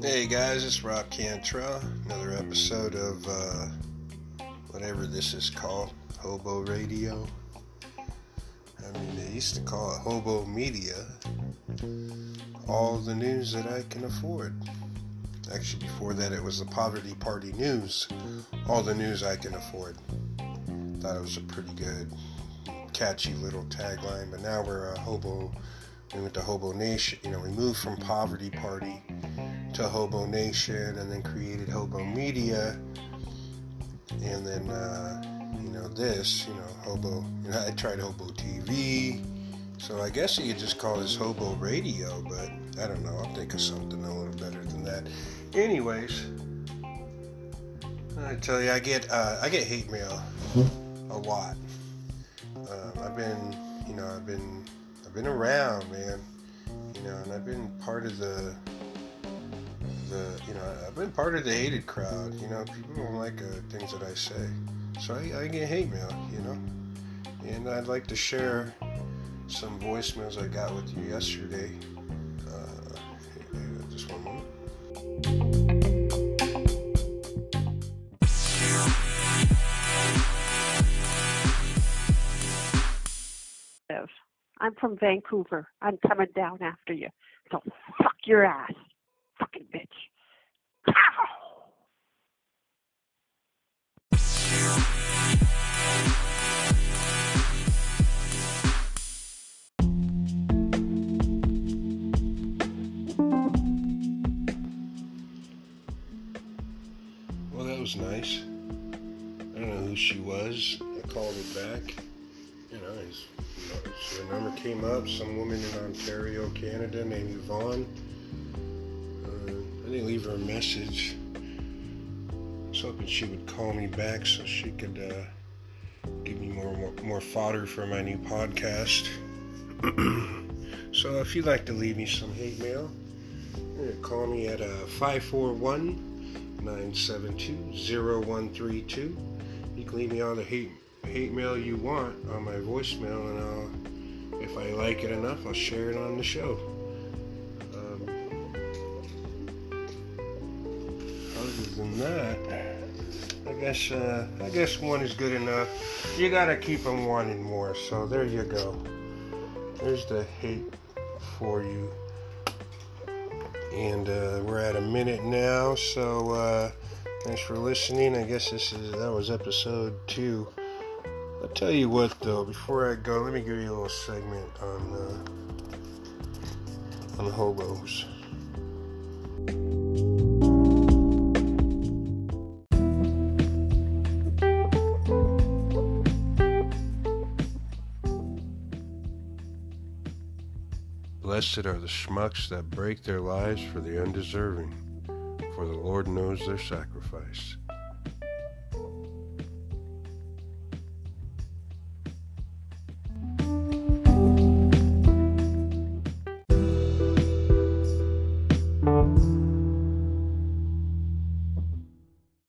guys, it's Rob Cantrell. Another episode of uh, whatever this is called, Hobo Radio. I mean, they used to call it Hobo Media. All the news that I can afford. Actually, before that, it was the Poverty Party News. All the news I can afford. Thought it was a pretty good, catchy little tagline, but now we're a Hobo. We went to Hobo Nation. You know, we moved from Poverty Party to Hobo Nation and then created Hobo Media. And then, uh, you know, this, you know, Hobo, you know, I tried Hobo TV. So I guess you could just call this Hobo Radio, but I don't know. I'll think of something a little better than that. Anyways, I tell you, I get uh, I get hate mail a lot. Um, I've been, you know, I've been I've been around, man. You know, and I've been part of the the you know I've been part of the hated crowd. You know, people don't like uh, things that I say, so I, I get hate mail. You know, and I'd like to share some voicemails I got with you yesterday. Uh, just one moment. I'm from Vancouver. I'm coming down after you. So fuck your ass. Was nice. I don't know who she was. I called her back. You know, his, so the number came up. Some woman in Ontario, Canada, named Yvonne. Uh, I didn't leave her a message. I was hoping she would call me back so she could uh, give me more, more more fodder for my new podcast. so if you'd like to leave me some hate mail, uh, call me at uh, 541 972-0132. You can leave me all the hate hate mail you want on my voicemail, and I'll, if I like it enough, I'll share it on the show. Um, other than that, I guess uh, I guess one is good enough. You gotta keep them wanting more. So there you go. There's the hate for you and uh, we're at a minute now. So uh, thanks for listening. I guess this is that was episode two. I'll tell you what though, before I go, let me give you a little segment on uh, on hobos. Blessed are the schmucks that break their lives for the undeserving, for the Lord knows their sacrifice.